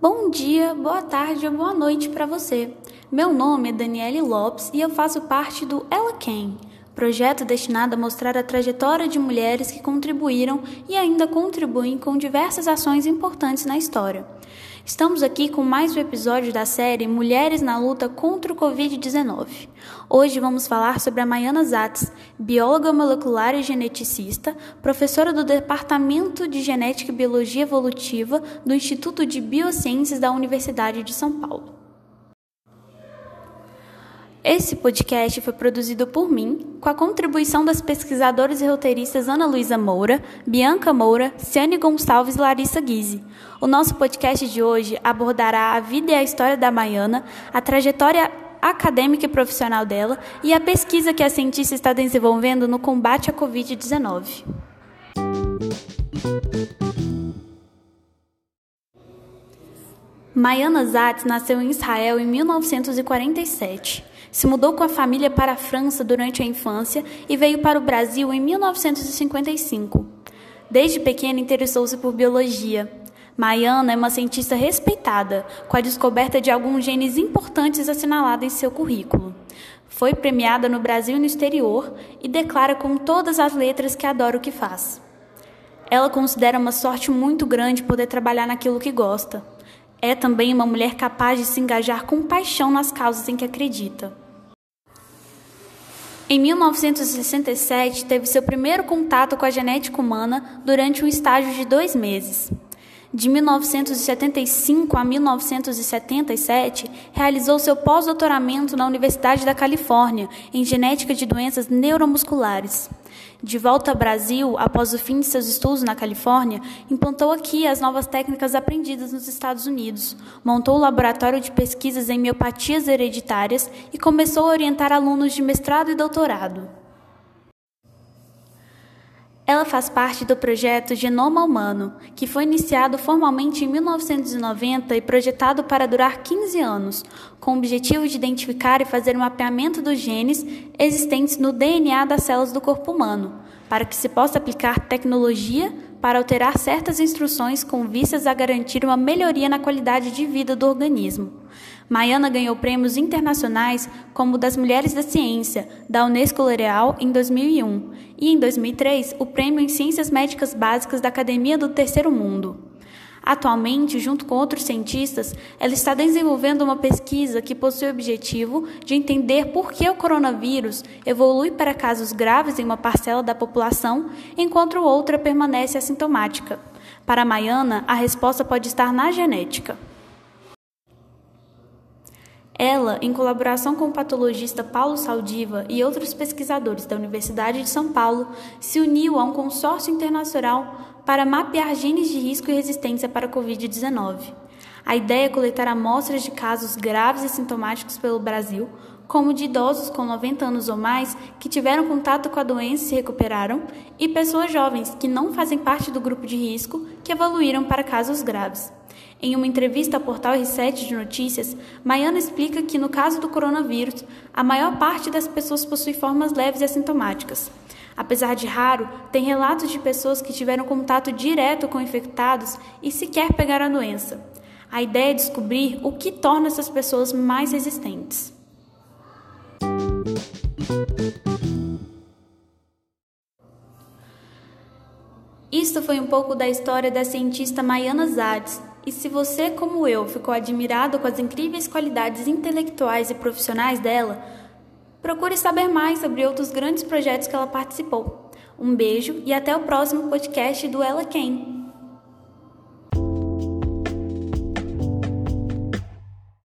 Bom dia, boa tarde ou boa noite para você. Meu nome é Daniele Lopes e eu faço parte do Ela Quem, projeto destinado a mostrar a trajetória de mulheres que contribuíram e ainda contribuem com diversas ações importantes na história. Estamos aqui com mais um episódio da série Mulheres na Luta contra o Covid-19. Hoje vamos falar sobre a Maiana Zatz, bióloga molecular e geneticista, professora do Departamento de Genética e Biologia Evolutiva do Instituto de Biociências da Universidade de São Paulo. Esse podcast foi produzido por mim, com a contribuição das pesquisadoras e roteiristas Ana Luísa Moura, Bianca Moura, Ciane Gonçalves e Larissa Guise. O nosso podcast de hoje abordará a vida e a história da Maiana, a trajetória acadêmica e profissional dela e a pesquisa que a cientista está desenvolvendo no combate à Covid-19. Maiana Zatz nasceu em Israel em 1947. Se mudou com a família para a França durante a infância e veio para o Brasil em 1955. Desde pequena interessou-se por biologia. Maiana é uma cientista respeitada, com a descoberta de alguns genes importantes assinalados em seu currículo. Foi premiada no Brasil e no exterior e declara com todas as letras que adora o que faz. Ela considera uma sorte muito grande poder trabalhar naquilo que gosta. É também uma mulher capaz de se engajar com paixão nas causas em que acredita. Em 1967, teve seu primeiro contato com a genética humana durante um estágio de dois meses. De 1975 a 1977, realizou seu pós-doutoramento na Universidade da Califórnia em genética de doenças neuromusculares. De volta ao Brasil, após o fim de seus estudos na Califórnia, implantou aqui as novas técnicas aprendidas nos Estados Unidos, montou o laboratório de pesquisas em miopatias hereditárias e começou a orientar alunos de mestrado e doutorado. Ela faz parte do projeto Genoma Humano, que foi iniciado formalmente em 1990 e projetado para durar 15 anos, com o objetivo de identificar e fazer um mapeamento dos genes existentes no DNA das células do corpo humano, para que se possa aplicar tecnologia para alterar certas instruções com vistas a garantir uma melhoria na qualidade de vida do organismo. Maiana ganhou prêmios internacionais como o das Mulheres da Ciência, da Unesco L'Oréal, em 2001, e em 2003 o Prêmio em Ciências Médicas Básicas da Academia do Terceiro Mundo. Atualmente, junto com outros cientistas, ela está desenvolvendo uma pesquisa que possui o objetivo de entender por que o coronavírus evolui para casos graves em uma parcela da população, enquanto outra permanece assintomática. Para Maiana, a resposta pode estar na genética. Ela, em colaboração com o patologista Paulo Saldiva e outros pesquisadores da Universidade de São Paulo, se uniu a um consórcio internacional para mapear genes de risco e resistência para a Covid-19. A ideia é coletar amostras de casos graves e sintomáticos pelo Brasil, como de idosos com 90 anos ou mais que tiveram contato com a doença e se recuperaram, e pessoas jovens que não fazem parte do grupo de risco que evoluíram para casos graves. Em uma entrevista ao portal R7 de Notícias, Maiana explica que, no caso do coronavírus, a maior parte das pessoas possui formas leves e assintomáticas. Apesar de raro, tem relatos de pessoas que tiveram contato direto com infectados e sequer pegaram a doença. A ideia é descobrir o que torna essas pessoas mais resistentes. Isto foi um pouco da história da cientista Maiana Zades, e se você, como eu, ficou admirado com as incríveis qualidades intelectuais e profissionais dela, procure saber mais sobre outros grandes projetos que ela participou. Um beijo e até o próximo podcast do Ela Quem.